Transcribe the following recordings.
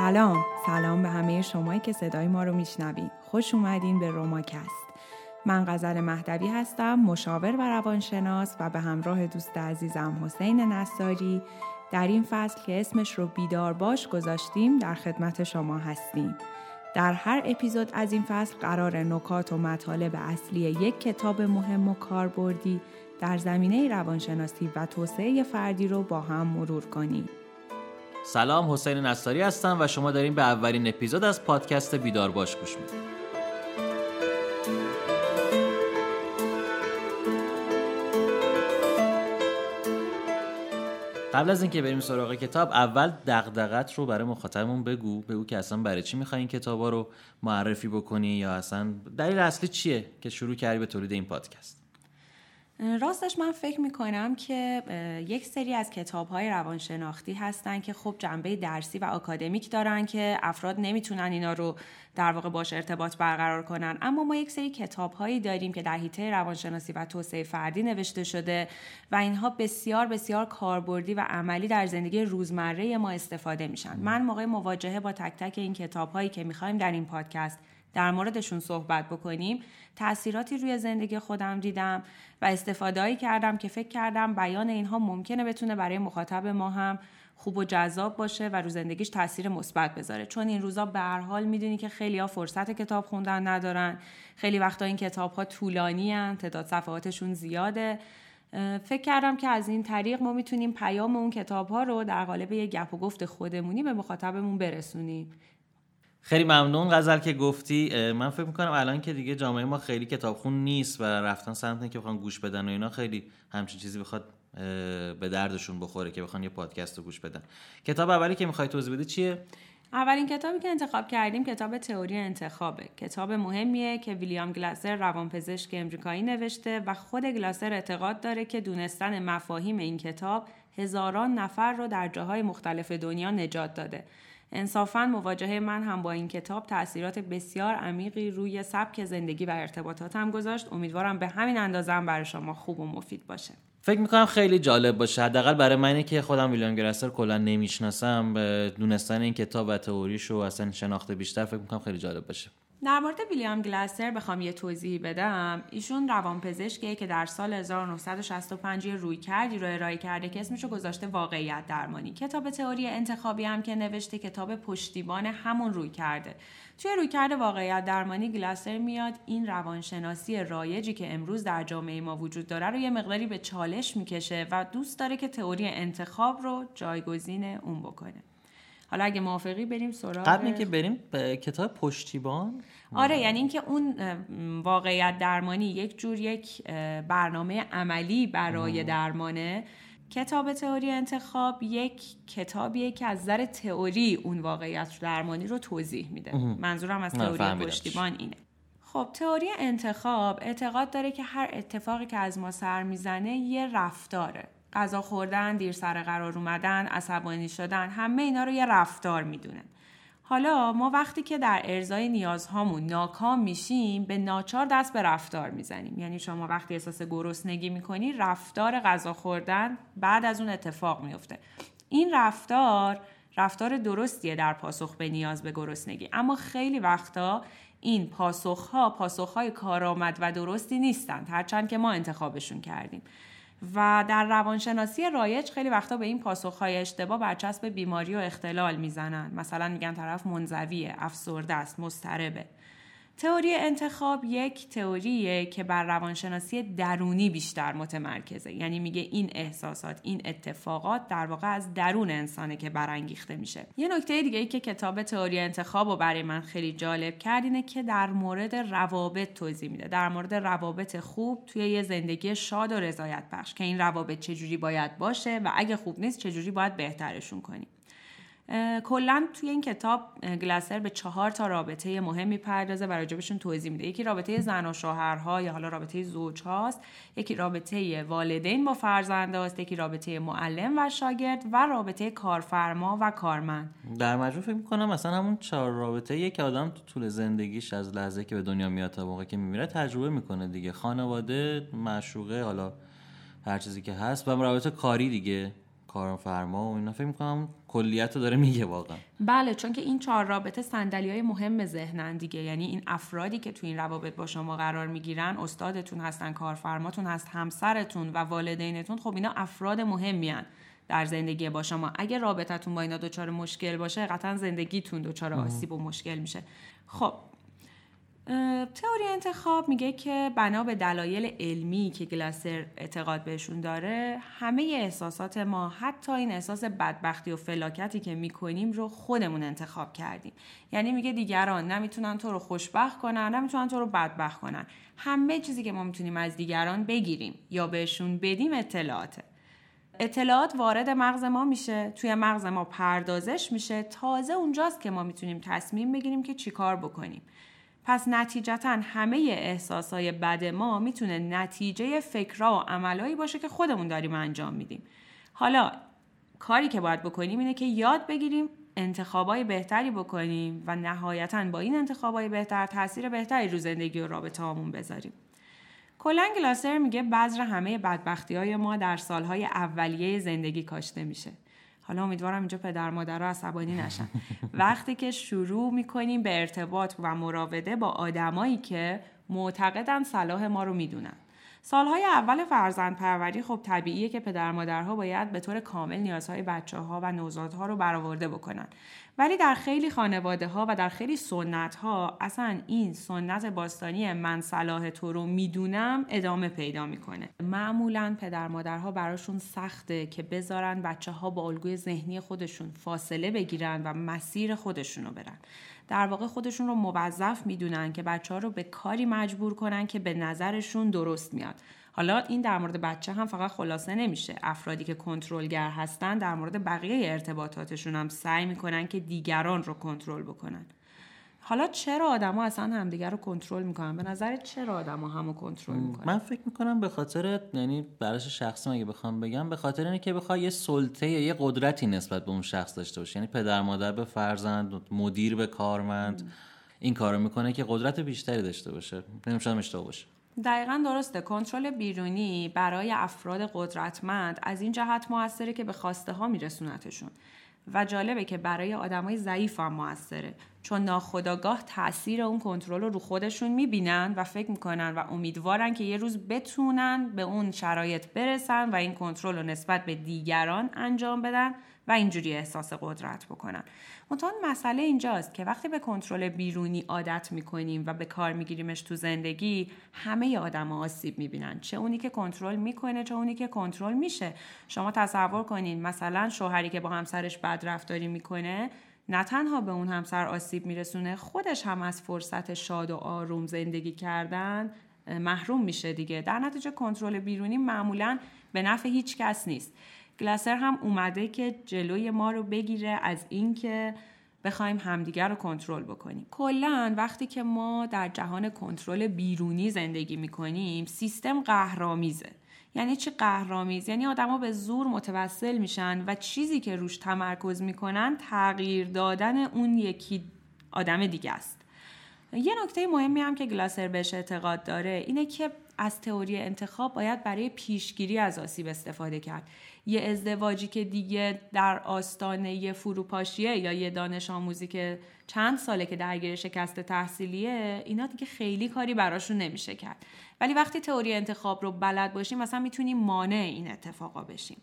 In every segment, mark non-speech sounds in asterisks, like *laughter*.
سلام. سلام به همه شمایی که صدای ما رو میشنوین خوش اومدین به روماکست من غزل مهدوی هستم مشاور و روانشناس و به همراه دوست عزیزم حسین نصاری. در این فصل که اسمش رو بیدار باش گذاشتیم در خدمت شما هستیم. در هر اپیزود از این فصل قرار نکات و مطالب اصلی یک کتاب مهم و کاربردی در زمینه روانشناسی و توسعه فردی رو با هم مرور کنیم. سلام حسین نصاری هستم و شما دارین به اولین اپیزود از پادکست بیدار باش گوش می‌دید. قبل از اینکه بریم سراغ کتاب اول دغدغت رو برای مخاطبمون بگو بگو که اصلا برای چی می‌خوای این کتابا رو معرفی بکنی یا اصلا دلیل اصلی چیه که شروع کردی به تولید این پادکست راستش من فکر می‌کنم که یک سری از کتاب های روانشناختی هستن که خب جنبه درسی و آکادمیک دارن که افراد نمی‌تونن اینا رو در واقع باش ارتباط برقرار کنن. اما ما یک سری کتاب هایی داریم که در حیطه روانشناسی و توسعه فردی نوشته شده و اینها بسیار بسیار کاربردی و عملی در زندگی روزمره ما استفاده میشن. من موقع مواجهه با تک تک این کتاب هایی که می‌خوایم در این پادکست در موردشون صحبت بکنیم. تاثیراتی روی زندگی خودم دیدم و استفاده کردم که فکر کردم بیان اینها ممکنه بتونه برای مخاطب ما هم خوب و جذاب باشه و رو زندگیش تاثیر مثبت بذاره. چون این روزا به هر حال می‌دونی که خیلی ها فرصت کتاب خوندن ندارن. خیلی وقتا این کتاب ها طولانی هن. تعداد صفحاتشون زیاده. فکر کردم که از این طریق ما می‌تونیم پیام اون کتاب ها رو در قالب یه گپ و گفت خودمونی به مخاطبمون برسونیم. خیلی ممنون غزل که گفتی. من فکر می‌کنم الان که دیگه جامعه ما خیلی کتابخون نیست و رفتن سمت که بخوان گوش بدن و اینا خیلی همچین چیزی بخواد به دردشون بخوره که بخوان یه پادکست رو گوش بدن. کتاب اولی که می‌خوای توضیح بده چیه؟ اولین کتابی که انتخاب کردیم کتاب تئوری انتخابه. کتاب مهمیه که ویلیام گلاسر روانپزشک امریکایی نوشته و خود گلاسر اعتقاد داره که دونستن مفاهیم این کتاب هزاران نفر رو در جاهای مختلف دنیا نجات داده. انصافا مواجهه من هم با این کتاب تاثیرات بسیار عمیقی روی سبک زندگی و ارتباطاتم گذاشت. امیدوارم به همین اندازه هم برای شما خوب و مفید باشه. فکر می‌کنم خیلی جالب باشه. حداقل برای منی که خودم ویلیام گراسر کلا نمی‌شناسم. دونستن این کتاب و تئوریش و اصلا شناخته بیشتر فکر می‌کنم خیلی جالب باشه. در مورد ویلیام گلاسر بخوام یه توضیحی بدم. ایشون روانپزشکیه که در سال 1965 روی کردی رو ارائه کرده که اسمشو گذاشته واقعیت درمانی. کتاب تئوری انتخابی هم که نوشته کتاب پشتیبان همون روی کرده. توی روی کرده واقعیت درمانی گلاسر میاد این روانشناسی رایجی که امروز در جامعه ما وجود داره رو یه مقداری به چالش می‌کشه و دوست داره که تئوری انتخاب رو جایگزین اون بکنه. حالا اگه موافقی بریم سراغ قبل که بریم به کتاب پشتیبان؟ آره یعنی اینکه اون واقعیت درمانی یک جور یک برنامه عملی برای درمانه. کتاب تئوری انتخاب یک کتابیه که از نظر تئوری اون واقعیت درمانی رو توضیح میده. منظورم از تئوری پشتیبان اینه. خب تئوری انتخاب اعتقاد داره که هر اتفاقی که از ما سر می‌زنه یه رفتاره. غذا خوردن، دیر سر قرار اومدن، عصبانی شدن، همه اینا رو یه رفتار می‌دونن. حالا ما وقتی که در ارزای نیازهامون ناکام میشیم به ناچار دست به رفتار می‌زنیم. یعنی شما وقتی احساس گرسنگی می‌کنی رفتار غذا خوردن بعد از اون اتفاق میفته این رفتار رفتار درستیه در پاسخ به نیاز به گرسنگی. اما خیلی وقتا این پاسخها پاسخهای کارآمد و درستی نیستند هرچند که ما انتخابشون کردیم. و در روانشناسی رایج خیلی وقتا به این پاسخهای اشتباه برچسب بیماری و اختلال می‌زنن. مثلا میگن طرف منزویه افسرده است مضطربه. تئوری انتخاب یک تئوریه که بر روانشناسی درونی بیشتر متمرکزه. یعنی میگه این احساسات این اتفاقات در واقع از درون انسانه که برانگیخته میشه. یه نکته دیگه ای که کتاب تئوری انتخاب رو برای من خیلی جالب کرد اینه که در مورد روابط توضیح میده. در مورد روابط خوب توی یه زندگی شاد و رضایت بخش که این روابط چجوری باید باشه و اگه خوب نیست چجوری باید بهترشون کنیم. کلا توی این کتاب گلاسر به چهار تا رابطه مهم می‌پردازه و راجبشون توضیح میده. یکی رابطه زن و شوهرها یا حالا رابطه زوج هاست. یکی رابطه والدین با فرزنده هاست. یکی رابطه معلم و شاگرد و رابطه کارفرما و کارمند. در مجموع فکر می‌کنم مثلا همون چهار رابطه یک آدم تو طول زندگیش از لحظه که به دنیا میاد تا موقع که میمیره تجربه می‌کنه دیگه. خانواده معشوقه حالا هر چیزی که هست. و رابطه کاری دیگه. کارفرما و اینا. فکر می‌کنم کلیت رو داره میگه واقعا. بله چون که این چهار رابطه صندلی های مهم ذهنن دیگه. یعنی این افرادی که تو این روابط با شما قرار می‌گیرن استادتون هستن کارفرماتون هست همسرتون و والدینتون خب اینا افراد مهمی در زندگی با شما. اگه رابطتون با اینا دچار مشکل باشه قطعا زندگیتون دچار آسیب و مشکل میشه. خب تئوری انتخاب میگه که بنا به دلایل علمی که گلاسر اعتقاد بهشون داره همه احساسات ما حتی این احساس بدبختی و فلاکتی که می‌کنیم رو خودمون انتخاب کردیم. یعنی میگه دیگران نمی‌تونن تو رو خوشبخت کنن نمی‌تونن تو رو بدبخت کنن. همه چیزی که ما می‌تونیم از دیگران بگیریم یا بهشون بدیم اطلاعاته. اطلاعات وارد مغز ما میشه توی مغز ما پردازش میشه. تازه اونجاست که ما می‌تونیم تصمیم بگیریم که چیکار بکنیم. پس نتیجتا همه احساسای بد ما می‌تونه نتیجه فکرها و عملهایی باشه که خودمون داریم انجام میدیم. حالا کاری که باید بکنیم اینه که یاد بگیریم انتخابای بهتری بکنیم و نهایتا با این انتخابای بهتر تاثیر بهتری رو زندگی و رابطه همون بذاریم. کلا گلاسر میگه بذر همه بدبختی های ما در سالهای اولیه زندگی کاشته میشه. حالا امیدوارم اینجا پدر مادرها عصبانی نشن. وقتی که شروع می‌کنیم به ارتباط و مراوده با آدمایی که معتقدن صلاح ما رو می‌دونن. سالهای اول فرزند پروری خب طبیعیه که پدر مادرها باید به طور کامل نیازهای بچه ها و نوزادها رو برآورده بکنن. ولی در خیلی خانواده ها و در خیلی سنت ها اصلا این سنت باستانی من صلاح تو رو می‌دونم ادامه پیدا می‌کنه. معمولا پدر مادرها براشون سخته که بذارن بچه ها با الگوی ذهنی خودشون فاصله بگیرن و مسیر خودشون رو برن. در واقع خودشون رو موظف می‌دونن که بچه ها رو به کاری مجبور کنن که به نظرشون درست میاد. حالا این در مورد بچه هم فقط خلاصه نمیشه. افرادی که کنترلگر هستن در مورد بقیه ارتباطاتشون هم سعی می‌کنن که دیگران رو کنترل بکنن. حالا چرا آدما اصلا همدیگر رو کنترل می‌کنن؟ به نظر چرا آدما همو کنترل می‌کنن؟ من فکر می‌کنم به خاطر یعنی براش شخصی مگه بخوام بگم به خاطر اینه که بخوای یه سلطه یا یه قدرتی نسبت به اون شخص داشته باشه یعنی پدر مادر به فرزند مدیر به کارمند. این کارو می‌کنه که قدرت بیشتری داشته باشه. نمیشه اشتباه باشه. دقیقا درسته. کنترل بیرونی برای افراد قدرتمند از این جهت موثره که به خواسته ها میرسونتشون. و جالبه که برای آدمای ضعیف هم موثره. چون ناخداگاه تاثیر اون کنترل رو رو خودشون می‌بینن و فکر می‌کنن و امیدوارن که یه روز بتونن به اون شرایط برسن و این کنترل رو نسبت به دیگران انجام بدن. و اینجوری احساس قدرت بکنن منتها مسئله اینجاست که وقتی به کنترل بیرونی عادت می‌کنیم و به کار میگیریمش تو زندگی همه آدم آسیب می‌بینن. چه اونی که کنترل می‌کنه چه اونی که کنترل میشه. شما تصور کنین مثلا شوهری که با همسرش بد رفتاری می‌کنه نه تنها به اون همسر آسیب میرسونه خودش هم از فرصت شاد و آروم زندگی کردن محروم میشه دیگه. در نتیجه کنترل بیرونی معمولا به نفع هیچ کس نیست. گلاسر هم اومده که جلوی ما رو بگیره از اینکه بخوایم همدیگر رو کنترل بکنیم. کلا وقتی که ما در جهان کنترل بیرونی زندگی می‌کنیم سیستم قهرامیزه. یعنی چی قهرامیز؟ یعنی آدما به زور متوسل میشن و چیزی که روش تمرکز می‌کنن تغییر دادن اون یکی آدم دیگه است. یه نکته مهمی هم که گلاسر بهش اعتقاد داره اینه که از تئوری انتخاب باید برای پیشگیری از آسیب استفاده کرد. یه ازدواجی که دیگه در آستانه فروپاشیه یا یه دانش آموزی که چند ساله که درگیر شکست تحصیلیه اینا دیگه خیلی کاری براشون نمیشه کرد. ولی وقتی تئوری انتخاب رو بلد باشیم مثلا می‌تونیم مانع این اتفاقا بشیم.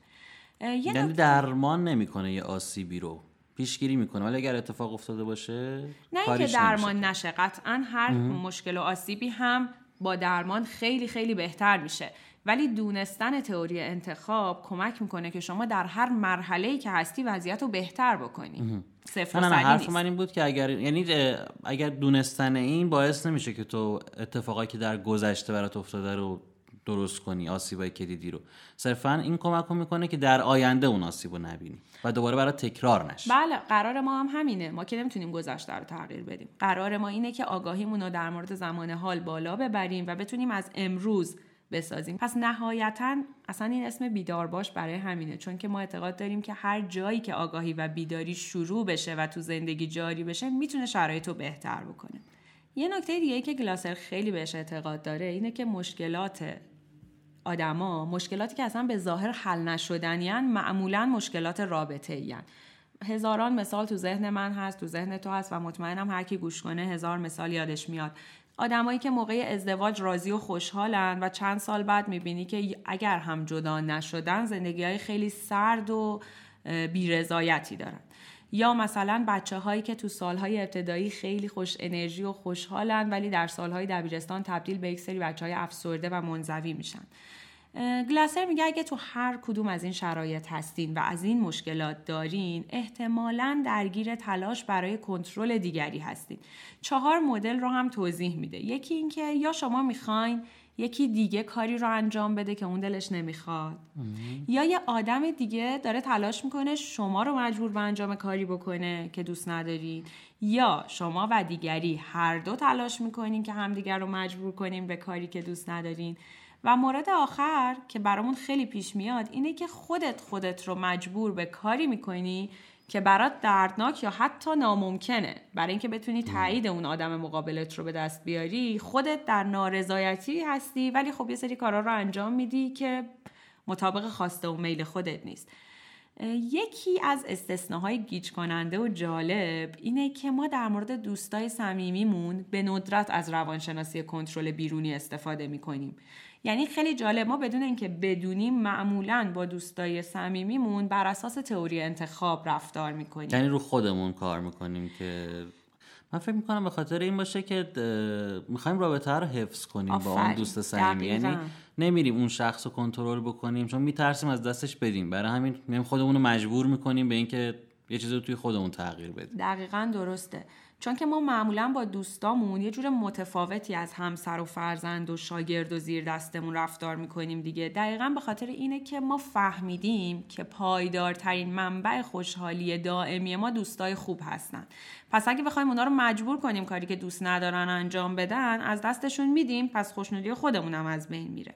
یعنی درمان نمی‌کنه یه آسیبی رو. پیشگیری می‌کنه. ولی اگر اتفاق افتاده باشه نه اینکه درمان نشه قطعا هر مشکل و آسیبی هم با درمان خیلی خیلی بهتر میشه. ولی دونستن تئوری انتخاب کمک می‌کنه که شما در هر مرحله که هستی وضعیت رو بهتر بکنی. صفر نه, نه حرف من این بود که اگر یعنی اگر دونستن این باعث نمیشه که تو اتفاقایی که در گذشته برات افتاده رو درست کنی آسیبایی که دیدی رو. صرفا این کمک می‌کنه که در آینده اون آسیب رو نبینی و دوباره برای تکرار نشه بله قرار ما هم همینه. ما که نمی‌تونیم گذشته رو تغییر بدیم. قرار ما اینه که آگاهیمون رو در مورد زمان حال بالا ببریم و بتونیم از امروز بسازیم. پس نهایتا اصلا این اسم بیدار باش برای همینه. چون که ما اعتقاد داریم که هر جایی که آگاهی و بیداری شروع بشه و تو زندگی جاری بشه می‌تونه شرایط رو بهتر بکنه. یه نکته دیگه که گلاسر خیلی بهش اعتقاد داره اینه که مشکلات آدما مشکلاتی که اصلا به ظاهر حل نشدنیان معمولا مشکلات رابطه ایان. هزاران مثال تو ذهن من هست تو ذهن تو هست و مطمئنم هر کی گوش کنه هزار مثال یادش میاد آدمایی که موقع ازدواج راضی و خوشحالن و چند سال بعد می‌بینی که اگر هم جدا نشدن زندگی های خیلی سرد و بیرضایتی دارن یا مثلا بچه هایی که تو سالهای ابتدایی خیلی خوش انرژی و خوشحالن ولی در سالهای دبیرستان تبدیل به یک سری بچه های افسرده و منزوی میشن. گلاسر میگه اگه تو هر کدوم از این شرایط هستین و از این مشکلات دارین احتمالا درگیر تلاش برای کنترل دیگری هستین. چهار مدل رو هم توضیح میده. یکی اینکه یا شما می‌خواین یکی دیگه کاری رو انجام بده که اون دلش نمی‌خواد. یا یه آدم دیگه داره تلاش می‌کنه شما رو مجبور به انجام کاری بکنه که دوست ندارین یا شما و دیگری هر دو تلاش می‌کنین که همدیگر رو مجبور کنین به کاری که دوست ندارین. و مورد آخر که برامون خیلی پیش میاد اینه که خودت خودت رو مجبور به کاری می‌کنی که برات دردناک یا حتی ناممکنه. برای اینکه بتونی تایید اون آدم مقابلت رو به دست بیاری خودت در نارضایتی هستی ولی خب یه سری کارا رو انجام میدی که مطابق خواسته و میل خودت نیست. یکی از استثناهای گیج کننده و جالب اینه که ما در مورد دوستای صمیمیمون به ندرت از روانشناسی کنترل بیرونی استفاده می‌کنیم. یعنی خیلی جالب ما بدون اینکه بدونیم معمولا با دوستای صمیمیمون بر اساس تئوری انتخاب رفتار می‌کنیم. یعنی رو خودمون کار می‌کنیم که من فکر می‌کنم به خاطر این باشه که می‌خوایم رابطه رو حفظ کنیم با اون دوست صمیمی. یعنی نمیریم اون شخص رو کنترل بکنیم چون میترسیم از دستش بدیم برای همین میایم خودمون رو مجبور می‌کنیم به اینکه یه چیزی رو توی خودمون تغییر بدیم. دقیقا درسته. چون که ما معمولا با دوستامون یه جور متفاوتی از همسر و فرزند و شاگرد و زیر دستمون رفتار می‌کنیم دیگه. دقیقا به خاطر اینه که ما فهمیدیم که پایدارترین منبع خوشحالی دائمی ما دوستای خوب هستن. پس اگه بخوایم اونا رو مجبور کنیم کاری که دوست ندارن انجام بدن از دستشون میدیم پس خوشنودی خودمونم از بین میره.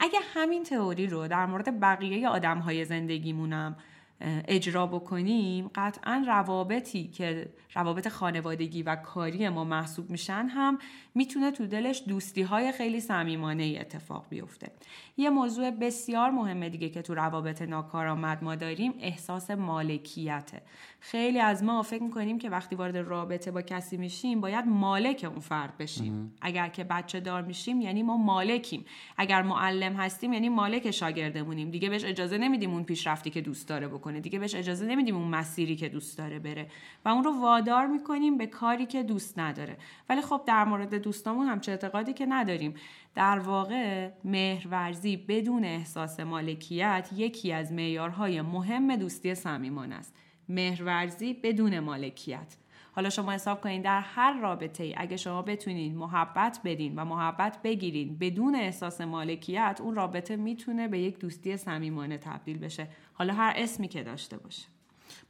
اگه همین تئوری رو در مورد بقیه آدمهای زندگیمونم اجرا بکنیم قطعا روابطی که روابط خانوادگی و کاری ما محسوب میشن هم می‌تونه تو دلش دوستی های خیلی صمیمانه ای اتفاق بیفته. یه موضوع بسیار مهمه دیگه که تو روابط ناکارآمد ما داریم احساس مالکیته خیلی از ما فکر می‌کنیم که وقتی وارد رابطه با کسی میشیم باید مالک اون فرد بشیم. اگر که بچه دار میشیم یعنی ما مالکیم. اگر معلم هستیم یعنی مالک شاگردمونیم. دیگه بهش اجازه نمیدیم اون پیشرفتی که دوست داره بکنه دیگه بهش اجازه نمیدیم اون مسیری که دوست داره بره. و اون رو وادار می‌کنیم به کاری که دوست نداره. ولی خب در مورد دوستامون همچه اعتقادی که نداریم. در واقع مهرورزی بدون احساس مالکیت یکی از معیارهای مهم دوستی صمیمانه است. مهرورزی بدون مالکیت. حالا شما حساب کنید در هر رابطه ای اگه شما بتونید محبت بدین و محبت بگیرین بدون احساس مالکیت اون رابطه می‌تونه به یک دوستی صمیمانه تبدیل بشه. حالا هر اسمی که داشته باشه.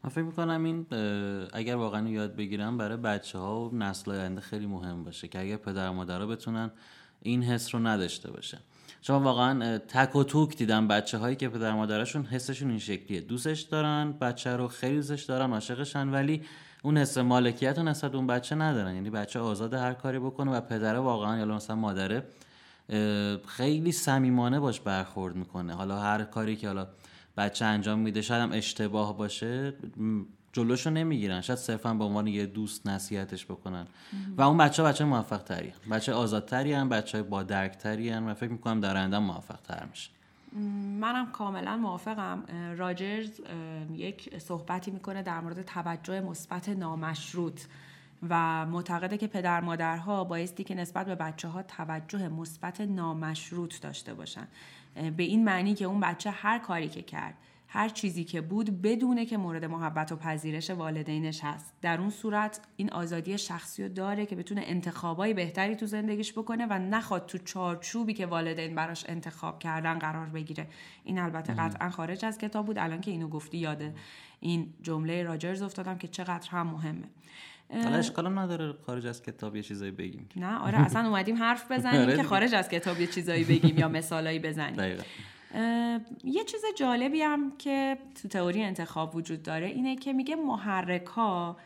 من فکر می‌کنم این اگر واقعا یاد بگیرم برای بچه ها و نسل آینده خیلی مهم باشه که اگر پدر و مادرها بتونن این حس رو نداشته باشه شما واقعا تک و توک دیدم بچه هایی که پدر مادرشون حسشون این شکلیه. دوستش دارن بچه رو خیلی دوستش دارن عاشقشن ولی اون حس مالکیت رو نسبت اون بچه ندارن. یعنی بچه آزاد هر کاری بکنه و پدره واقعا یا مثلا مادره خیلی صمیمانه باش برخورد می‌کنه. حالا هر کاری که حالا بچه انجام میده شاید هم اشتباه باشه جلوشو نمی‌گیرن. شاید صرفا به عنوان یه دوست نصیحتش بکنن. و اون بچه بچه موفق تری بچه آزادتری هم بچه با درک تری و فکر می‌کنم در موفق تر میشه. منم کاملا موافقم. راجرز یک صحبتی می‌کنه در مورد توجه مثبت نامشروط و معتقده که پدر مادرها بایستی که نسبت به بچه ها توجه مثبت نامشروط داشته باشن. به این معنی که اون بچه هر کاری که کرد هر چیزی که بود بدونه که مورد محبت و پذیرش والدینش هست. در اون صورت این آزادی شخصی رو داره که بتونه انتخابای بهتری تو زندگیش بکنه و نخواد تو چارچوبی که والدین براش انتخاب کردن قرار بگیره. این البته قطعا خارج از کتاب بود. الان که اینو گفتی یاده این جمله راجرز افتادم که چقدر هم مهمه. حالا اشکال نداره خارج از کتاب یه چیزایی بگیم. نه آره اصلا اومدیم حرف بزنیم *laughs* آره. که خارج از کتاب یه چیزایی بگیم یا مثالایی بزنیم. یه چیز جالبی هم که تو تئوری انتخاب وجود داره اینه که میگه محرک ها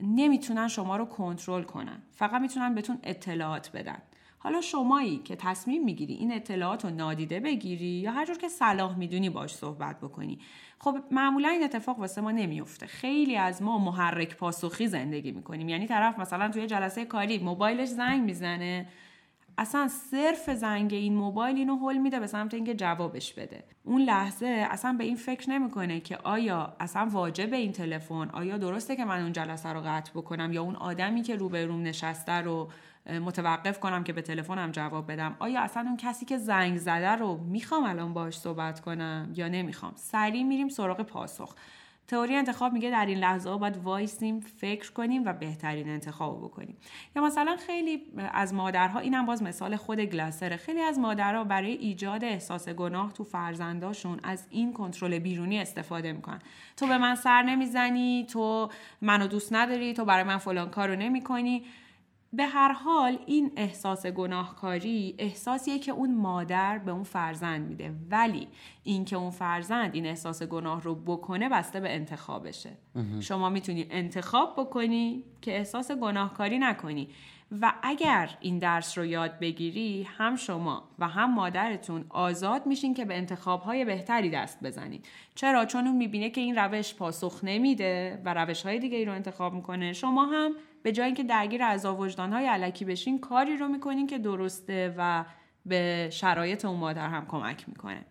نمی‌تونن شما رو کنترل کنن. فقط می‌تونن بهتون اطلاعات بدن. حالا شمایی که تصمیم می‌گیری این اطلاعات رو نادیده بگیری یا هر جور که صلاح می‌دونی باش صحبت بکنی. خب معمولا این اتفاق واسه ما نمیفته خیلی از ما محرک پاسخی زندگی می‌کنیم. یعنی طرف مثلا توی جلسه کاری موبایلش زنگ می‌زنه اصلا صرف زنگ این موبایل اینو حل میده به سمت اینکه جوابش بده. اون لحظه اصلا به این فکر نمی‌کنه که آیا اصلا واجب این تلفن آیا درسته که من اون جلسه رو قطع بکنم یا اون آدمی که روبروم نشسته رو متوقف کنم که به تلفنم جواب بدم؟ آیا اصلا اون کسی که زنگ زده رو می‌خوام الان باش صحبت کنم یا نمی‌خوام؟ سریع میریم سراغ پاسخ. تئوری انتخاب میگه در این لحظه باید وایسیم فکر کنیم و بهترین انتخاب بکنیم. یا مثلا خیلی از مادرها اینم باز مثال خود گلاسره. خیلی از مادرها برای ایجاد احساس گناه تو فرزنداشون از این کنترل بیرونی استفاده می‌کنن. تو به من سر نمی‌زنی تو منو دوست نداری تو برای من فلان کارو نمی‌کنی. به هر حال این احساس گناهکاری احساسیه که اون مادر به اون فرزند میده. ولی اینکه اون فرزند این احساس گناه رو بکنه بسته به انتخابشه. شما می‌تونی انتخاب بکنی که احساس گناهکاری نکنی. و اگر این درس رو یاد بگیری هم شما و هم مادرتون آزاد میشین که به انتخابهای بهتری دست بزنید چرا؟ چون اون می‌بینه که این روش پاسخ نمیده و روش های دیگه ای رو انتخاب می‌کنه. شما هم به جای اینکه درگیر از وجدان های علکی بشین کاری رو می‌کنین که درسته و به شرایط اون مادر هم کمک می‌کنه.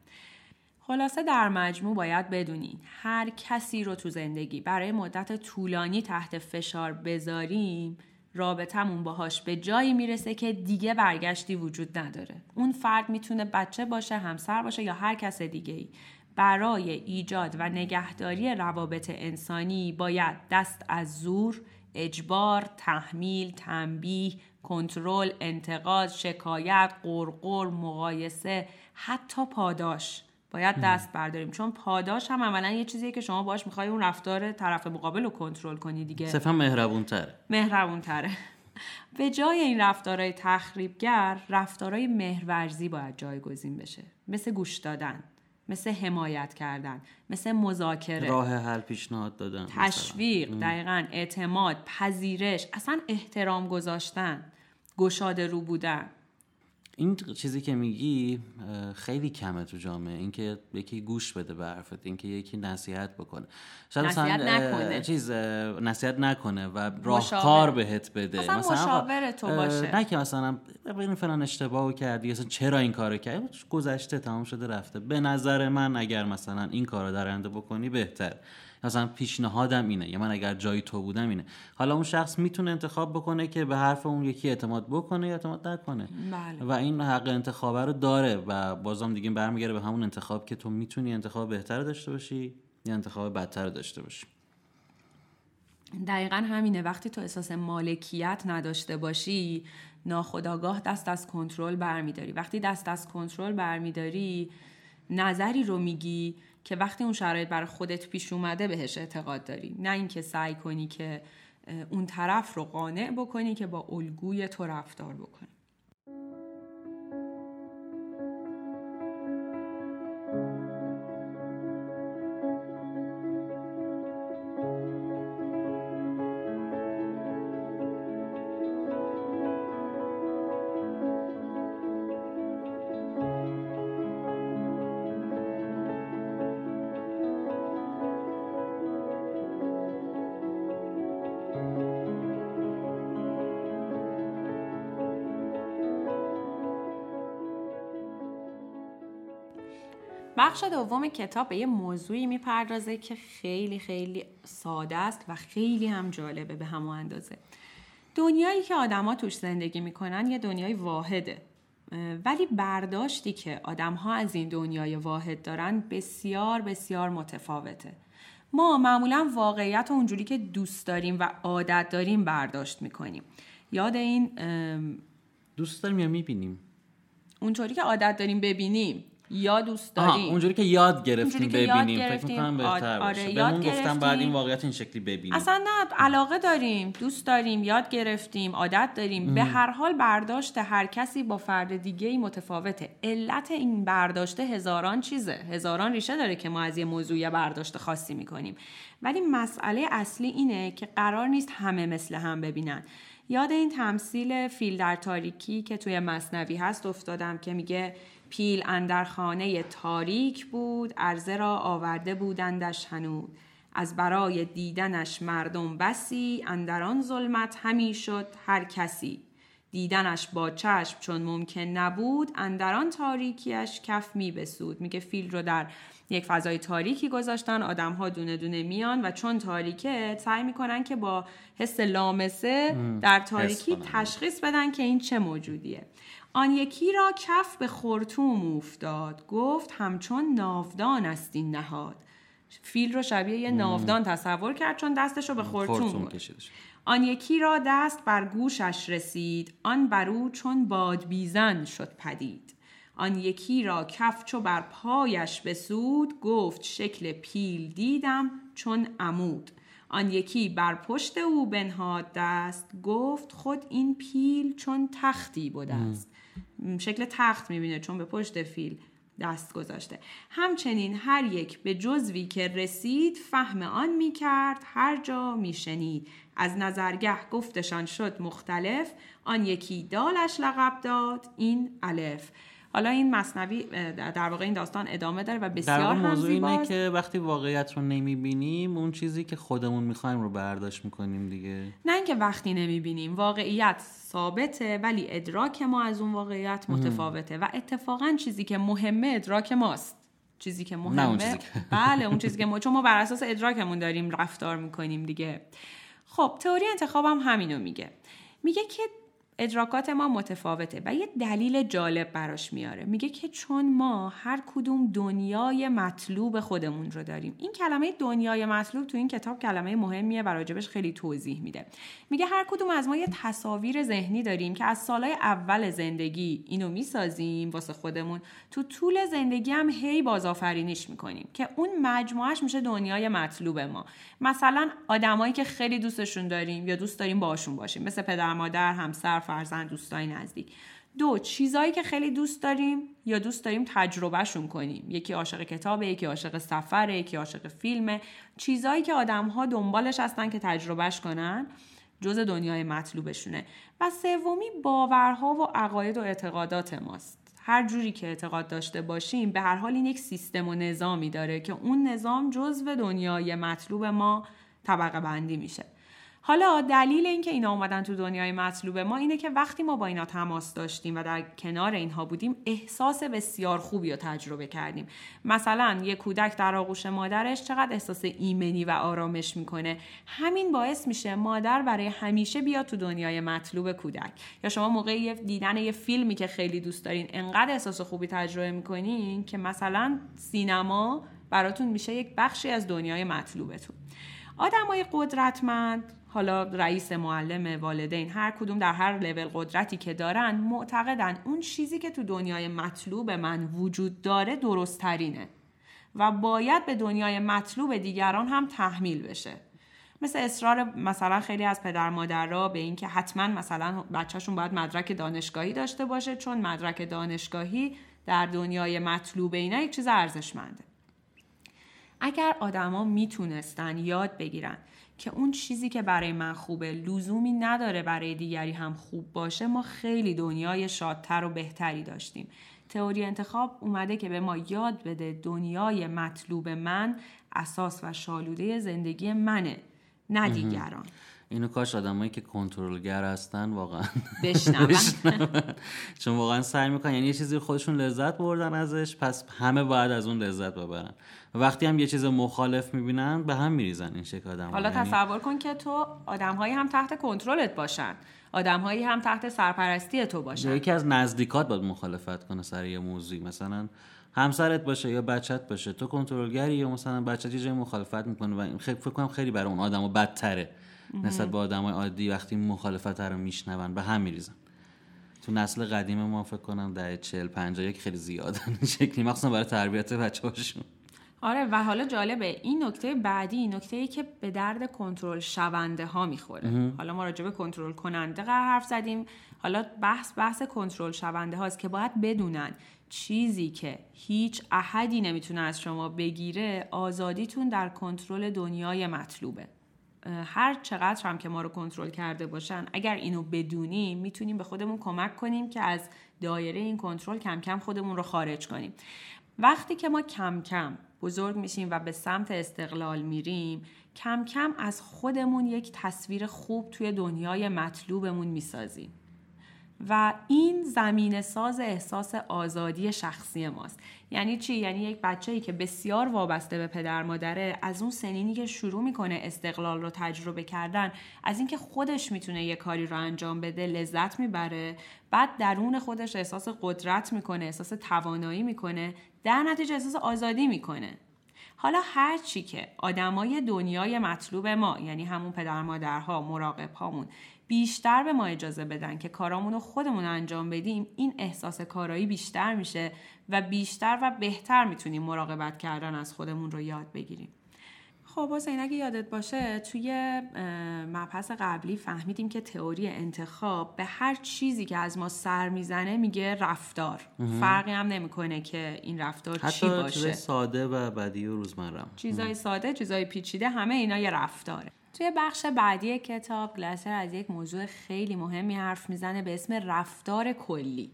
خلاصه در مجموع باید بدونین هر کسی رو تو زندگی برای مدت طولانی تحت فشار بذاریم رابطمون باهاش به جایی می‌رسه که دیگه برگشتی وجود نداره. اون فرد می‌تونه بچه باشه همسر باشه یا هر کس دیگه ای برای ایجاد و نگهداری روابط انسانی باید دست از زور اجبار، تحمیل، تنبیه، کنترل، انتقاد، شکایت، قرقر، مقایسه، حتی پاداش. باید دست برداریم. چون پاداش هم عملا یه چیزیه که شما باش می‌خوای اون رفتار طرف مقابل رو کنترل کنی دیگه. صرفا مهربون تره مهربون تره *laughs* به جای این رفتارهای تخریبگر رفتارهای مهرورزی باید جایگزین بشه. مثل گوش دادن مثل حمایت کردن مثل مذاکره. راه حل پیشنهاد دادن تشویق دقیقا اعتماد پذیرش اصلا احترام گذاشتن گشاده رو بودن. این چیزی که میگی خیلی کمه تو جامعه. اینکه یکی گوش بده به حرفت اینکه یکی نصیحت بکنه. شاید نصیحت نکنه. چیز نصیحت نکنه و راهکار بهت بده. مثلا, مشاور تو باشه. نه که مثلا ببین فلان اشتباهو کردی مثلا چرا این کارو کردی؟ گذشته تمام شده رفته. به نظر من اگر مثلا این کارو در آینده بکنی بهتر. مثلا پیشنهادم اینه یا من اگر جای تو بودم اینه. حالا اون شخص می‌تونه انتخاب بکنه که به حرف اون یکی اعتماد بکنه یا اعتماد نکنه. بله. و این حق انتخابه رو داره و بازم دیگه برمیگره به همون انتخاب که تو می‌تونی انتخاب بهتر داشته باشی یا انتخاب بدتر داشته باشی. دقیقا همینه. وقتی تو احساس مالکیت نداشته باشی ناخداگاه دست از کنترل برمیداری. وقتی دست از کنترل برمیداری نظری رو میگی که وقتی اون شرایط برای خودت پیش اومده بهش اعتقاد داری. نه اینکه سعی کنی که اون طرف رو قانع بکنی که با الگوی تو رفتار بکنی. بخش دوم کتاب به یه موضوعی می‌پردازه که خیلی خیلی ساده است و خیلی هم جالبه به همون اندازه. دنیایی که آدما توش زندگی می‌کنن یه دنیای واحده. ولی برداشتی که آدمها از این دنیای واحد دارن بسیار بسیار متفاوته. ما معمولا واقعیت اونجوری که دوست داریم و عادت داریم برداشت می‌کنیم. یاد این دوست داریم یا می‌بینیم؟ اونطوری که عادت داریم ببینیم. یا دوست داریم اونجوری که یاد گرفتیم که ببینیم یاد فکر می‌کنم بهتر آره باشه. یاد گفتم گرفتیم. بعد این واقعیت این شکلی ببینیم. اصلا نه علاقه داریم دوست داریم یاد گرفتیم عادت داریم. به هر حال برداشت هر کسی با فرد دیگه ای متفاوته. علت این برداشته هزاران چیزه. هزاران ریشه داره که ما از یه موضوع یه برداشت خاصی می‌کنیم. ولی مسئله اصلی اینه که قرار نیست همه مثل هم ببینن. یاد این تمثیل فیل در تاریکی که توی مصنوی هست افتادم که میگه پیل اندر خانه تاریک بود عرضه را آورده بودندش هنود از برای دیدنش مردم بسی اندران ظلمت همی شد هر کسی. دیدنش با چشم چون ممکن نبود اندران تاریکیش کف می بسود. میگه فیل رو در یک فضای تاریکی گذاشتن آدم ها دونه دونه میان و چون تاریکه سعی می‌کنن که با حس لامسه در تاریکی تشخیص بدن که این چه موجودیه. آن یکی را کف به خورتوم افتاد گفت همچون ناودان است این نهاد. فیل رو شبیه یه ناودان تصور کرد چون دستش رو به خورتوم آن یکی را دست بر گوشش رسید. آن برو چون بادبیزن شد پدید. آن یکی را کف چو بر پایش بسود گفت شکل پیل دیدم چون عمود. آن یکی بر پشت او بنهاد دست گفت خود این پیل چون تختی بوده است. شکل تخت می‌بینه چون به پشت فیل دست گذاشته. همچنین هر یک به جزوی که رسید فهم آن می‌کرد هر جا میشنید. از نظرگه گفتشان شد مختلف. آن یکی دالش لقب داد این الف. حالا این مصنوی در واقع این داستان ادامه داره و بسیار هم موضوع اینه که وقتی واقعیت رو نمی‌بینیم اون چیزی که خودمون می‌خوایم رو برداشت می‌کنیم دیگه. نه اینکه وقتی نمی‌بینیم واقعیت ثابته ولی ادراک ما از اون واقعیت متفاوته و اتفاقا چیزی که مهمه ادراک ماست. چیزی که مهمه اون چیزی که... بله اون چیزی که *laughs* ما چون ما بر اساس ادراکمون داریم رفتار می‌کنیم دیگه. خب تئوری انتخابم هم همینو میگه. میگه که ادراکات ما متفاوته و یه دلیل جالب براش میاره. میگه که چون ما هر کدوم دنیای مطلوب خودمون رو داریم. این کلمه دنیای مطلوب تو این کتاب کلمه مهمیه و راجبش خیلی توضیح میده. میگه هر کدوم از ما یه تصاویر ذهنی داریم که از سالهای اول زندگی اینو می‌سازیم واسه خودمون. تو طول زندگی هم هی بازآفرینیش می‌کنیم که اون مجموعش میشه دنیای مطلوب ما. مثلا آدمایی که خیلی دوستشون داریم یا دوست داریم باشون باشیم. مثل پدر مادر همسر فرزند دوستای نزدیک. دو چیزایی که خیلی دوست داریم یا دوست داریم تجربهشون کنیم. یکی عاشق کتابه یکی عاشق سفره یکی عاشق فیلمه. چیزایی که آدم ها دنبالش هستن که تجربهش کنن جز دنیای مطلوبشونه. و سومی باورها و عقاید و اعتقادات ماست. هر جوری که اعتقاد داشته باشیم به هر حال این یک سیستم و نظامی داره که اون نظام جزو دنیای مطلوب ما طبقه بندی میشه. حالا دلیل اینکه اینا اومدن تو دنیای مطلوب ما اینه که وقتی ما با اینا تماس داشتیم و در کنار اینها بودیم احساس بسیار خوبی رو تجربه کردیم. مثلا یه کودک در آغوش مادرش چقدر احساس ایمنی و آرامش می‌کنه؟ همین باعث میشه مادر برای همیشه بیاد تو دنیای مطلوب کودک. یا شما موقع دیدن یه فیلمی که خیلی دوست دارین انقدر احساس خوبی تجربه می‌کنین که مثلا سینما براتون میشه یک بخشی از دنیای مطلوبتون. آدمای قدرتمند حالا رئیس معلم والدین هر کدوم در هر لول قدرتی که دارن معتقدن اون چیزی که تو دنیای مطلوب من وجود داره درستترینه و باید به دنیای مطلوب دیگران هم تحمیل بشه. مثل اصرار مثلا خیلی از پدر مادرها به اینکه حتما مثلا بچهشون باید مدرک دانشگاهی داشته باشه چون مدرک دانشگاهی در دنیای مطلوب اینا یک چیز ارزشمنده. اگر آدما می‌تونستن یاد بگیرن که اون چیزی که برای من خوبه لزومی نداره برای دیگری هم خوب باشه ما خیلی دنیای شادتر و بهتری داشتیم. تئوری انتخاب اومده که به ما یاد بده دنیای مطلوب من اساس و شالوده زندگی منه نه دیگران. اینو کاش آدمایی که کنترلگر هستن واقعا *laughs* بشنون. چون واقعا سعی می‌کنن یعنی یه چیزی خودشون لذت بردن ازش پس همه باید از اون لذت ببرن. وقتی هم یه چیز مخالف می‌بینن به هم میریزن این شکل آدم حالا یعنی تصور کن که تو آدمهایی هم تحت کنترلت باشن. آدمهایی هم تحت سرپرستی تو باشن. یکی از نزدیکات باید مخالفت کنه سر یه موضوعی. مثلا همسرت باشه یا بچت باشه. تو کنترلگری یا مثلا بچت یه جای مخالفت می‌کنه و خیلی فکر کنم خیلی برای اون آدمو بدتره. نسبت به آدمای عادی وقتی مخالفت رو میشنون به هم میریزن. تو نسل قدیم ما فکر کنم در 40 50 یک خیلی زیادن *laughs* شکلی مخصوصا برای تربیت بچه‌هاشون. آره و حالا جالبه این نکته بعدی نکته ای که به درد کنترل شونده ها می‌خوره. حالا ما راجع به کنترل کننده حرف زدیم. حالا بحث بحث کنترل شونده هاست که باید بدونن چیزی که هیچ احدی نمی‌تونه از شما بگیره آزادیتون در کنترل دنیای مطلوبه. هر چقدر هم که ما رو کنترل کرده باشن اگر اینو بدونیم می‌تونیم به خودمون کمک کنیم که از دایره این کنترل کم کم خودمون رو خارج کنیم. وقتی که ما کم کم بزرگ میشیم و به سمت استقلال میریم کم کم از خودمون یک تصویر خوب توی دنیای مطلوبمون می‌سازیم. و این زمین ساز احساس آزادی شخصی ماست. یعنی چی؟ یعنی یک بچه‌ای که بسیار وابسته به پدر مادره از اون سنینی که شروع می‌کنه استقلال رو تجربه کردن از اینکه خودش می‌تونه یه کاری رو انجام بده لذت می‌بره. بعد درون خودش احساس قدرت می‌کنه احساس توانایی می‌کنه در نتیجه احساس آزادی می‌کنه. حالا هر چی که آدمای دنیای مطلوب ما یعنی همون پدر مادرها مراقب هامون بیشتر به ما اجازه بدن که کارامون رو خودمون انجام بدیم این احساس کارایی بیشتر میشه و بیشتر و بهتر می‌تونیم مراقبت کردن از خودمون رو یاد بگیریم. خب حسین اگه یادت باشه توی مبحث قبلی فهمیدیم که تئوری انتخاب به هر چیزی که از ما سر می‌زنه میگه رفتار. فرقی هم نمی‌کنه که این رفتار چی باشه. ساده و بدی و روزمرم چیزای ساده چیزای پیچیده همه اینا یه رفتاره. توی بخش بعدی کتاب گلاسر از یک موضوع خیلی مهمی حرف می‌زنه به اسم رفتار کلی.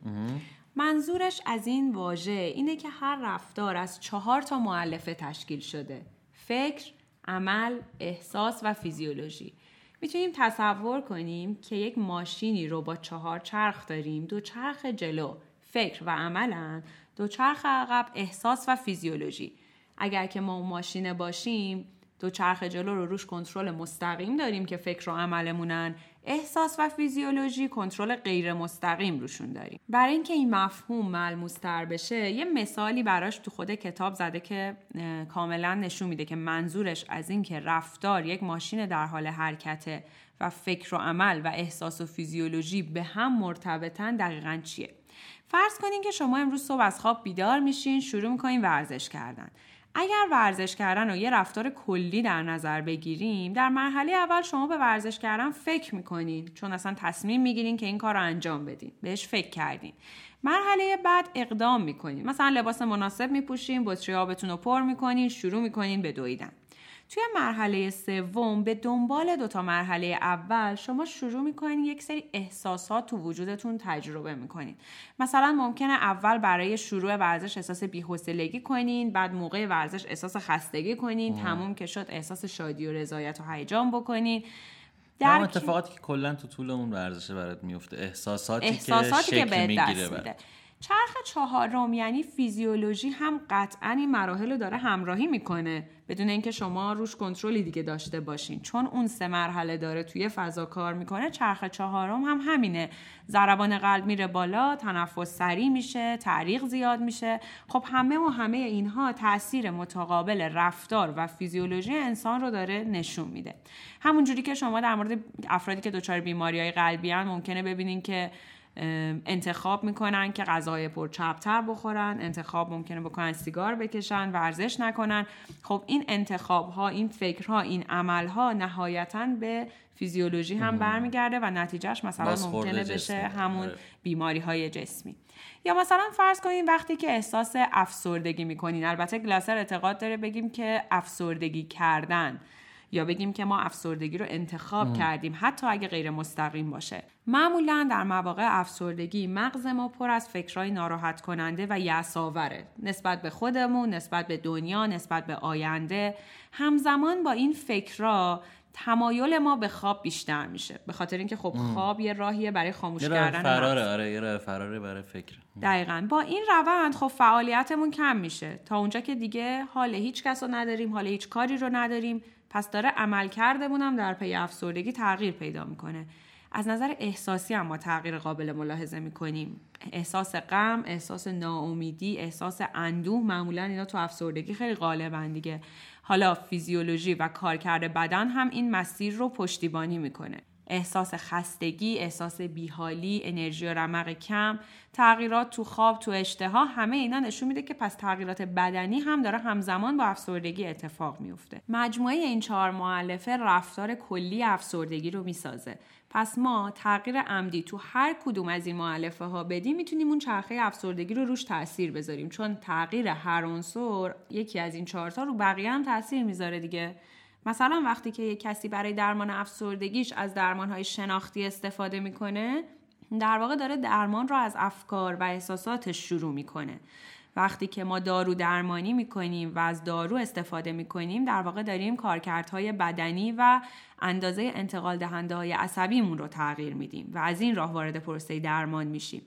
منظورش از این واژه اینه که هر رفتار از چهار تا معلفه تشکیل شده. فکر، عمل، احساس و فیزیولوژی. می‌تونیم تصور کنیم که یک ماشینی رو با چهار چرخ داریم. دو چرخ جلو. فکر و عملن. دو چرخ عقب احساس و فیزیولوژی. اگر که ما ماشینه باشیم دو چرخ جلو رو روش کنترل مستقیم داریم که فکر و عملمونن. احساس و فیزیولوژی کنترل غیر مستقیم روشون داریم. برای اینکه این مفهوم ملموستر بشه یه مثالی براش تو خود کتاب زده که کاملا نشون میده که منظورش از اینکه رفتار یک ماشین در حال حرکته و فکر و عمل و احساس و فیزیولوژی به هم مرتبطن دقیقا چیه؟ فرض کنین که شما امروز صبح از خواب بیدار میشین شروع می‌کنین ورزش کردن. اگر ورزش کردن رو یه رفتار کلی در نظر بگیریم در مرحله اول شما به ورزش کردن فکر می‌کنین چون اصلا تصمیم می‌گیرین که این کار رو انجام بدین. بهش فکر کردین. مرحله بعد اقدام می‌کنین. مثلا لباس مناسب میپوشین بطری آبتون رو پر می‌کنین شروع می‌کنین به دویدن. توی مرحله سوم به دنبال دوتا مرحله اول شما شروع می‌کنین یک سری احساسات تو وجودتون تجربه می‌کنین. مثلا ممکنه اول برای شروع ورزش احساس بی‌حوصلگی کنین بعد موقع ورزش احساس خستگی کنین تموم که شد احساس شادی و رضایت و هیجان بکنین. در اتفاقاتی که کلا تو طول اون ورزش برات میفته احساساتی, احساساتی که, که به دست میده. چرخ چهارم یعنی فیزیولوژی هم قطعا این مراحل رو داره همراهی می‌کنه. بدون اینکه شما روش کنترلی دیگه داشته باشین. چون اون سه مرحله داره توی فضا کار می‌کنه چرخ چهارم هم همینه. ضربان قلب میره بالا تنفس سریع میشه تعریق زیاد میشه. خب همه و همه اینها تاثیر متقابل رفتار و فیزیولوژی انسان رو داره نشون میده. همونجوری که شما در مورد افرادی که دچار بیماری های قلبی ممکنه ببینین که انتخاب می‌کنن که غذای پر چپتر بخورن انتخاب ممکنه بکنن سیگار بکشن ورزش نکنن. خب این انتخاب ها این فکرها این عمل ها نهایتا به فیزیولوژی هم برمیگرده و نتیجهش مثلا ممکنه بشه همون آره. بیماری های جسمی. یا مثلا فرض کنیم وقتی که احساس افسردگی می‌کنین البته گلاسر اعتقاد داره بگیم که افسردگی کردن یا بگیم که ما افسردگی رو انتخاب کردیم حتی اگه غیر مستقیم باشه. معمولا در مواقع افسردگی مغز ما پر از فکرهای ناراحت کننده و یساوره نسبت به خودمون نسبت به دنیا نسبت به آینده. همزمان با این فکرها تمایل ما به خواب بیشتر میشه. به خاطر اینکه خب خواب یه راهیه برای خاموش کردن فراره آره یه راه فراره برای فکر. دقیقا. با این روند خب فعالیتمون کم میشه. تا اونجا که دیگه حال هیچ کس رو نداریم حال هیچ کاری رو نداریم. پس داره عمل کردمونم در پی افسردگی تغییر پیدا می‌کنه. از نظر احساسی هم ما تغییر قابل ملاحظه می‌کنیم. احساس غم احساس ناامیدی احساس اندوه معمولا اینا تو افسردگی خیلی غالبن دیگه. حالا فیزیولوژی و کارکرد بدن هم این مسیر رو پشتیبانی می‌کنه. احساس خستگی، احساس بیحالی، انرژی و رمق کم، تغییرات تو خواب، تو اشتها همه اینا نشون میده که پس تغییرات بدنی هم داره همزمان با افسردگی اتفاق میفته. مجموعه این چهار معلفه رفتار کلی افسردگی رو می‌سازه. پس ما تغییر عمدی تو هر کدوم از این معلفه ها بدیم می‌تونیم اون چرخه افسردگی رو روش تاثیر بذاریم چون تغییر هر عنصر یکی از این چهارتا رو بقیه هم تاثیر می‌ذاره دیگه مثلا وقتی که یک کسی برای درمان افسردگیش از درمانهای شناختی استفاده می‌کنه در واقع داره درمان را از افکار و احساساتش شروع می‌کنه. وقتی که ما دارو درمانی می‌کنیم و از دارو استفاده می‌کنیم در واقع داریم کارکردهای بدنی و اندازه انتقال دهنده های عصبیمون رو تغییر میدیم و از این راه وارد پروسه درمان میشیم.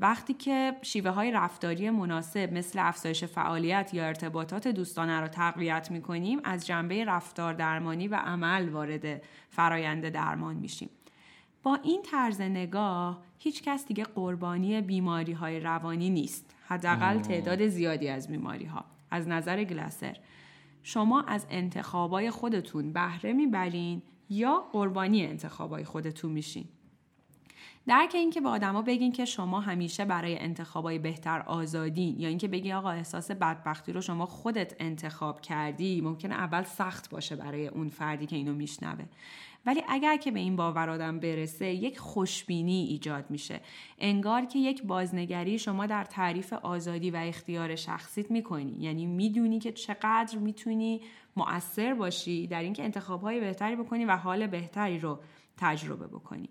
وقتی که شیوه های رفتاری مناسب مثل افزایش فعالیت یا ارتباطات دوستانه رو تقویت می‌کنیم از جنبه رفتار درمانی و عمل وارد فرایند درمان میشیم. با این طرز نگاه هیچ کس دیگه قربانی بیماری های روانی نیست. حداقل تعداد زیادی از بیماری ها از نظر گلاسر شما از انتخابای خودتون بهره می‌برین یا قربانی انتخابای خودتون میشین؟ درک اینکه به آدما بگین که شما همیشه برای انتخابای بهتر آزادین یا اینکه بگی آقا احساس بدبختی رو شما خودت انتخاب کردی ممکنه اول سخت باشه برای اون فردی که اینو میشنوه. ولی اگر که به این باور آدم برسه یک خوشبینی ایجاد میشه. انگار که یک بازنگری شما در تعریف آزادی و اختیار شخصیت می‌کنی. یعنی می‌دونی که چقدر می‌تونی مؤثر باشی در اینکه انتخابهای بهتری بکنی و حال بهتری رو تجربه بکنی.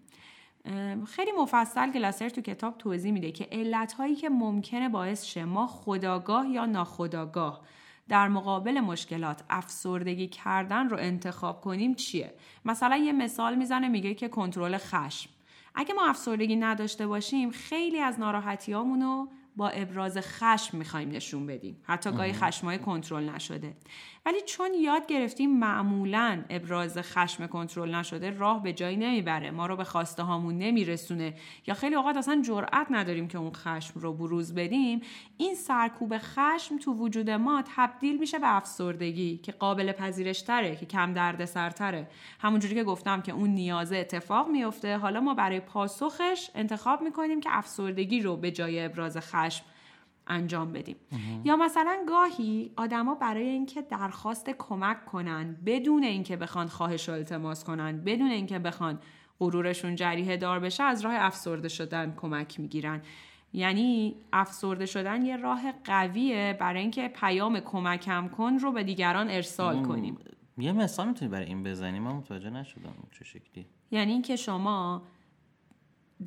خیلی مفصل گلاسر تو کتاب توضیح میده که علتهایی که ممکنه باعث شه ما خداگاه یا ناخداگاه در مقابل مشکلات افسردگی کردن رو انتخاب کنیم چیه؟ مثلا یه مثال می‌زنه میگه که کنترل خشم. اگه ما افسردگی نداشته باشیم خیلی از ناراحتیامونو با ابراز خشم می‌خوایم نشون بدیم. حتی گاهی خشمای کنترل نشده. ولی چون یاد گرفتیم معمولا ابراز خشم کنترل نشده راه به جایی نمی‌بره ما رو به خواسته هامون نمیرسونه یا خیلی اوقات اصلا جرأت نداریم که اون خشم رو بروز بدیم این سرکوب خشم تو وجود ما تبدیل میشه به افسردگی که قابل پذیرش تره که کم درد سرتره همونجوری که گفتم که اون نیازه اتفاق میفته حالا ما برای پاسخش انتخاب می‌کنیم که افسردگی رو به جای ابراز خشم انجام بدیم. یا مثلا گاهی آدما برای اینکه درخواست کمک کنن بدون اینکه بخوان خواهش و التماس کنن بدون اینکه بخوان غرورشون جریه دار بشه از راه افسرده شدن کمک می‌گیرن. یعنی افسرده شدن یه راه قویه برای اینکه پیام کمکم کن رو به دیگران ارسال کنیم. یه مثال می‌تونی برای این بزنی؟ من متوجه نشدم چه شکلی. یعنی اینکه شما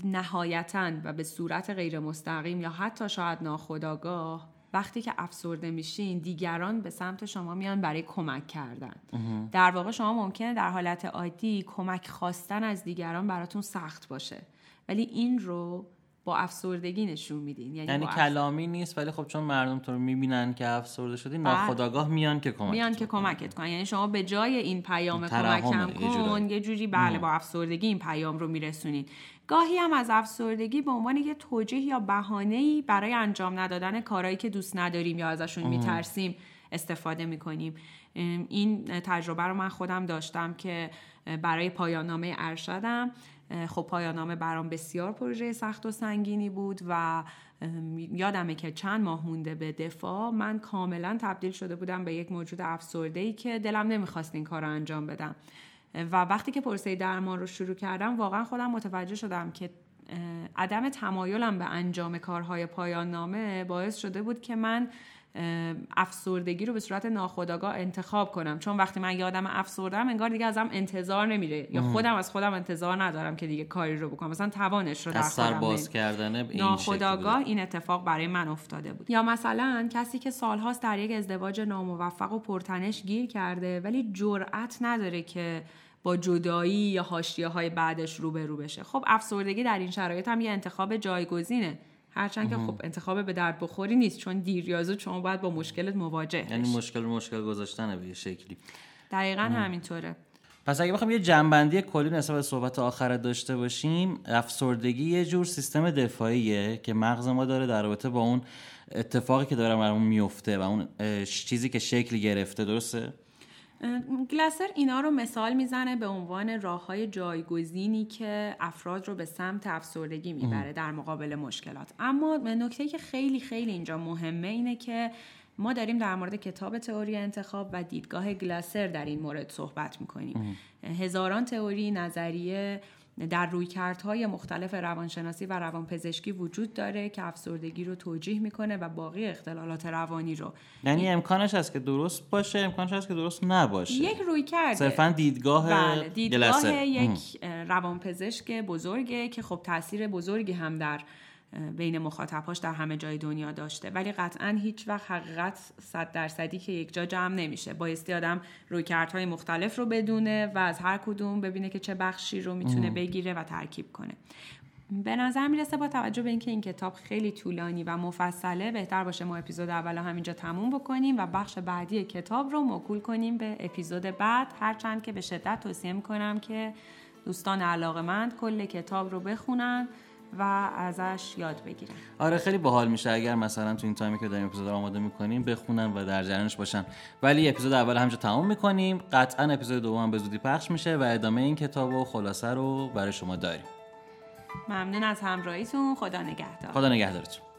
نهایتا و به صورت غیر مستقیم یا حتی شاید ناخداگاه وقتی که افسرده میشین دیگران به سمت شما میان برای کمک کردن. در واقع شما ممکنه در حالت عادی کمک خواستن از دیگران براتون سخت باشه. ولی این رو با افسردگی نشون میدین. یعنی, یعنی کلامی نیست ولی خب چون مردم تو رو می‌بینن که افسرده شدی بله. ناخداگاه میان که کمک میان که کمکت کنن. یعنی شما به جای این پیام کمکم کن یه جوری بله با افسردگی این پیام رو میرسونین. گاهی هم از افسردگی به عنوان یه توجیه یا بهانه‌ای برای انجام ندادن کارهایی که دوست نداریم یا ازشون میترسیم استفاده می‌کنیم. این تجربه رو من خودم داشتم که برای پایاننامه ارشدم. خب پایاننامه برام بسیار پروژه سخت و سنگینی بود و یادمه که چند ماه مونده به دفاع. من کاملا تبدیل شده بودم به یک موجود افسرده ای که دلم نمی‌خواست این کار رو انجام بدم. و وقتی که پرسه درمان رو شروع کردم واقعا خودم متوجه شدم که عدم تمایلم به انجام کارهای پایان نامه باعث شده بود که من افسردگی رو به صورت ناخودآگاه انتخاب کنم. چون وقتی من یادم افسردم انگار دیگه ازم انتظار نمیره. یا خودم از خودم انتظار ندارم که دیگه کاری رو بکنم. مثلا توانش رو در خودم باز کردن این ناخودآگاه این اتفاق برای من افتاده بود. یا مثلا کسی که سالهاست در یک ازدواج ناموفق و پرتنش گیر کرده ولی جرأت نداره که با جدایی یا حاشیه های بعدش روبرو بشه. خب افسردگی در این شرایط هم یه انتخاب جایگزینه. هرچند که خب انتخاب به درد بخوری نیست چون دیر یا زود شما باید با مشکلت مواجه یعنی مشکل مشکل گذاشتنه به شکلی. دقیقا همینطوره. پس اگه بخوام یه جنبندی کلی نسبت به صحبت آخر داشته باشیم افسردگی یه جور سیستم دفاعیه که مغز ما داره در رابطه با اون اتفاقی که داره برامون میفته و اون چیزی که شکل گرفته درسته؟ گلاسر اینا رو مثال می‌زنه به عنوان راه های جایگزینی که افراد رو به سمت افسردگی می‌بره در مقابل مشکلات. اما نکته که خیلی خیلی اینجا مهمه اینه که ما داریم در مورد کتاب تئوری انتخاب و دیدگاه گلاسر در این مورد صحبت می‌کنیم. هزاران تئوری نظریه در رویکردهای مختلف روانشناسی و روانپزشکی وجود داره که افسردگی رو توجیه می‌کنه و باقی اختلالات روانی رو. یعنی امکانش هست که درست باشه امکانش هست که درست نباشه. یک روی کرده صرفا دیدگاه بله دیدگاه. یک روانپزشک بزرگه که خب تاثیر بزرگی هم در بین مخاطبهاش در همه جای دنیا داشته. ولی قطعا هیچ وقت حقیقت صد درصدی که یک جا جمع نمیشه. بایستی آدم رویکردهای مختلف رو بدونه و از هر کدوم ببینه که چه بخشی رو می‌تونه بگیره و ترکیب کنه. به نظر می‌رسه با توجه به اینکه این کتاب خیلی طولانی و مفصله بهتر باشه ما اپیزود اول همینجا تموم بکنیم و بخش بعدی کتاب رو موکول کنیم به اپیزود بعد. هرچند که به شدت توصیه می‌کنم که دوستان علاقمند کل کتاب رو بخونن. و ازش یاد بگیرن. آره خیلی باحال میشه. اگر مثلا تو این تایمی که داریم اپیزود رو آماده می‌کنیم بخونن و در جریانش باشن. ولی اپیزود اول همینجا تمام می‌کنیم. قطعا اپیزود دوم به زودی پخش میشه و ادامه این کتاب و خلاصه رو برای شما داریم. ممنون از همراهیتون. خدا نگهدار. خدا نگهدارتون.